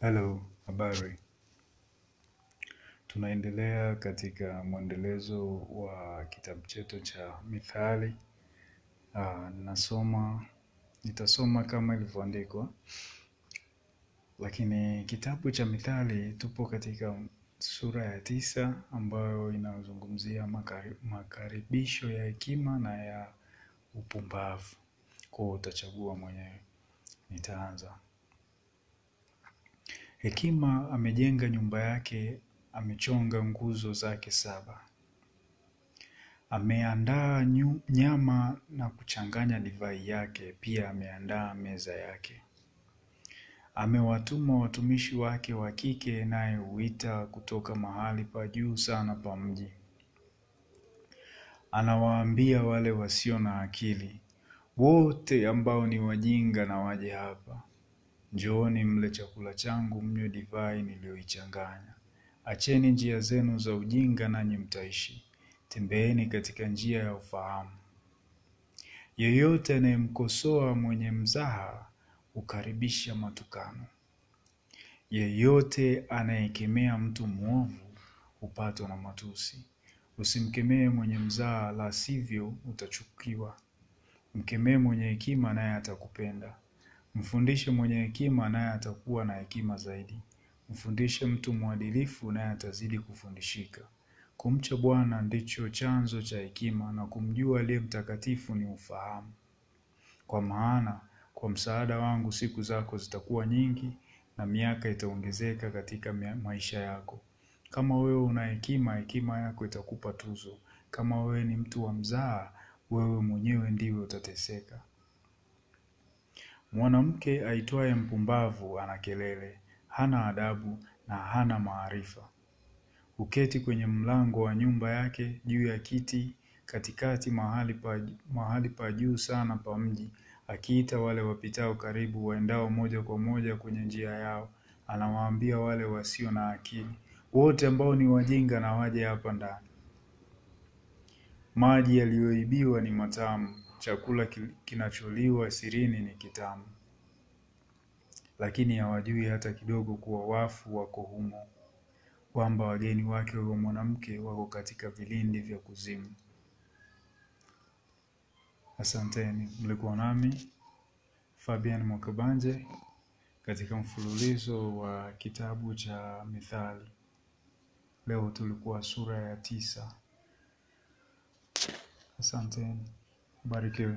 Hello, habari. Tunaendelea katika mwendelezo wa kitabu chetu cha Mithali. Aa, nasoma, nitasoma kama ilivyoandikwa. Lakini kitabu cha Mithali tupo katika sura ya tisa ambayo inazungumzia makari, makaribisho ya hekima na ya upumbavu. Kwa utachagua mwenyewe. Nitaanza. Hekima amejenga nyumba yake, amechonga nguzo zake saba. Ameandaa nyama na kuchanganya divai yake, pia ameandaa meza yake. Amewatuma watumishi wake wa kike, naye huita kutoka mahali pa juu sana pa mji. Anawaambia wale wasio na akili, wote ambao ni wajinga na waje hapa. Njooni mle chakula changu, mnywe divai niliyoichanganya. Acheni njia zenu za ujinga, nanyi mtaishi. Tembeeni katika njia ya ufahamu. Yeyote anayemkosoa mwenye mzaha hukaribisha matukano. Yeyote anayekemea mtu mwovu hupatwa na matusi. Usimkemee mwenye mzaha, la sivyo utachukiwa. Mkemee mwenye hekima, naye atakupenda. Mfundishe mwenye hekima, naye atakuwa na hekima zaidi. Mfundishe mtu mwadilifu, naye atazidi kufundishika. Kumcha Bwana ndicho chanzo cha hekima, na kumjua aliye mtakatifu ni ufahamu. Kwa maana kwa msaada wangu siku zako zitakuwa nyingi, na miaka itaongezeka katika maisha yako. Kama wewe una hekima, hekima yako itakupa tuzo. Kama wewe ni mtu wa mzaha, wewe mwenyewe ndiwe utateseka. Mwanamke aitwaye mpumbavu ana kelele, hana adabu na hana maarifa. Huketi kwenye mlango wa nyumba yake, juu ya kiti katikati, mahali pa, juu sana pa mji, akiita wale wapitao karibu, waendao moja kwa moja kwenye njia yao. Anawaambia wale wasio na akili, wote ambao ni wajinga na waje hapa ndani. Maji yaliyoibiwa ni matamu, chakula kinacholiwa sirini ni kitamu. Lakini hawajui hata kidogo kuwa wafu wako humo, kwamba wageni wake huyo mwanamke wako katika vilindi vya kuzimu. Asanteni, mlikuwa nami Fabian Mwakabanje katika mfululizo wa kitabu cha Mithali. Leo tulikuwa sura ya tisa. Asanteni, barbecue.